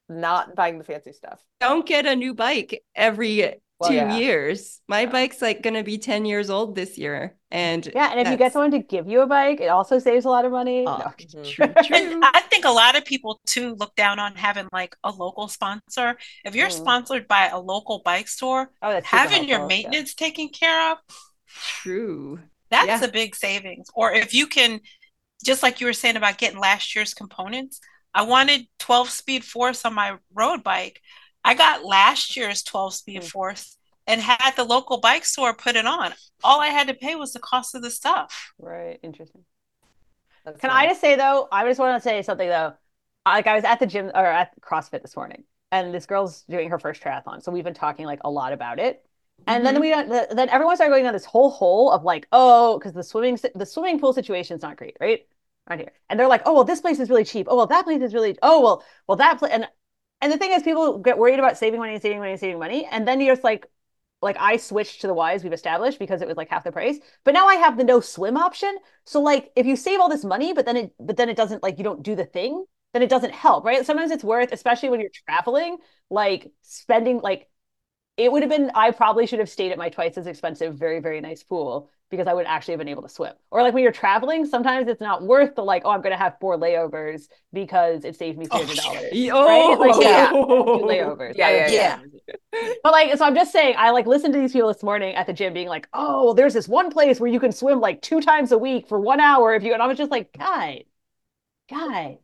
not buying the fancy stuff. Don't get a new bike every Well, two yeah. years. My bike's like gonna be 10 years old this year. And Yeah, and if you get someone to give you a bike, it also saves a lot of money. Oh, No. Mhm. true, true. I think a lot of people too look down on having like a local sponsor. If you're Mhm. sponsored by a local bike store, Oh, that's super having your helpful, yeah. maintenance taken care of, True. that's Yeah. a big savings. Or if you can, just like you were saying about getting last year's components, I wanted 12 speed force on my road bike. I got last year's 12 speed Mm. force and had the local bike store put it on. All I had to pay was the cost of the stuff. Right, interesting. That's Can I just say though, I just want to say something though. Like I was at the gym or at CrossFit this morning, and this girl's doing her first triathlon, so we've been talking like a lot about it. And then mm-hmm. we uh, don't then everyone started going down this whole hole of like, oh, because the swimming the swimming pool situation is not great, right? Right here, and they're like, oh, well, this place is really cheap. Oh, well, that place is really. Oh, well, well, that place and and the thing is, people get worried about saving money and saving money and saving money, and then you're just like, like I switched to the Wise we've established because it was like half the price. But now I have the no swim option. So like if you save all this money, but then it but then it doesn't like you don't do the thing, then it doesn't help, right? Sometimes it's worth, especially when you're traveling, like spending like it would have been I probably should have stayed at my twice as expensive, very, very nice pool because I would actually have been able to swim. Or like when you're traveling, sometimes it's not worth the like, oh, I'm gonna have four layovers because it saved me Oh, three hundred dollars. Yeah. Right? Like, yeah. Oh. do layovers. Yeah, I yeah, yeah. But like, so I'm just saying, I like listened to these people this morning at the gym being like, oh, well, there's this one place where you can swim like two times a week for one hour if you, and I was just like, guys, guys,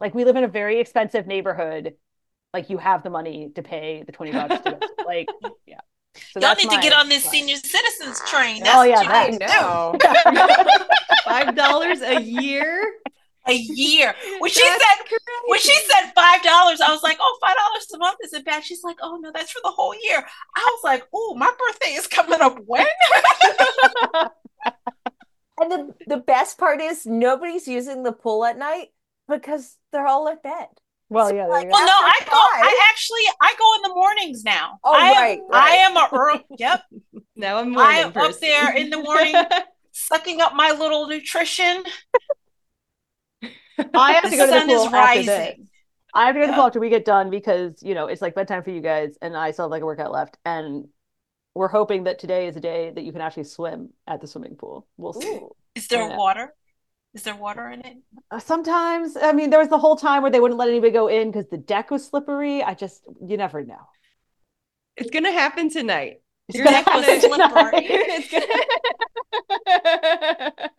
like we live in a very expensive neighborhood. Like you have the money to pay the 20 bucks to go. Like, yeah. So Y'all that's need to get on this my- senior citizens ah, train. Oh, That's yeah, what I you that- need to do. know. Five dollars a year. A year. When she That's said when she said five dollars, I was like, oh, five dollars a month isn't bad. She's like, oh no, that's for the whole year. I was like, oh, my birthday is coming up when? And the the best part is nobody's using the pool at night because they're all at bed. Well, yeah, like, Well, no, I go. five. I actually I go in the mornings now. Oh, I am, right, I am a early. Yep, Now I'm I morning am up there in the morning. sucking up my little nutrition. I have The to go to the sun pool is after this. I have to go to the pool after we get done because, you know, it's like bedtime for you guys and I still have like a workout left. And we're hoping that today is a day that you can actually swim at the swimming pool. We'll see. Ooh. Is there Yeah. water? Is there water in it? Uh, Sometimes, I mean, there was the whole time where they wouldn't let anybody go in because the deck was slippery. I just, you never know. It's gonna happen tonight. It's You're Deck was slippery. it's gonna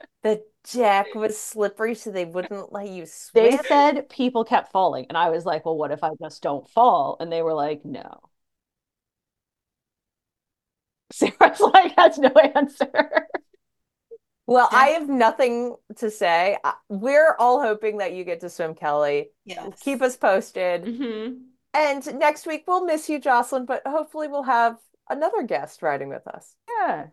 The deck was slippery, so they wouldn't let you They said people kept falling. And I was like, well, what if I just don't fall? And they were like, no. Sarah's like, that's no answer. Well, I have nothing to say. We're all hoping that you get to swim, Kelly. Yes. Keep us posted. Mhm. And next week we'll miss you, Jocelyn, but hopefully we'll have another guest riding with us. Yeah.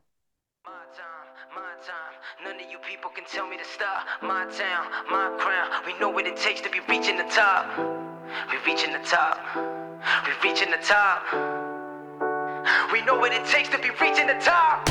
My time, my time. None of you people can tell me to stop. My town, my crown. We know what it takes to be reaching the top. We reaching the top. We reaching the top. We know what it takes to be reaching the top.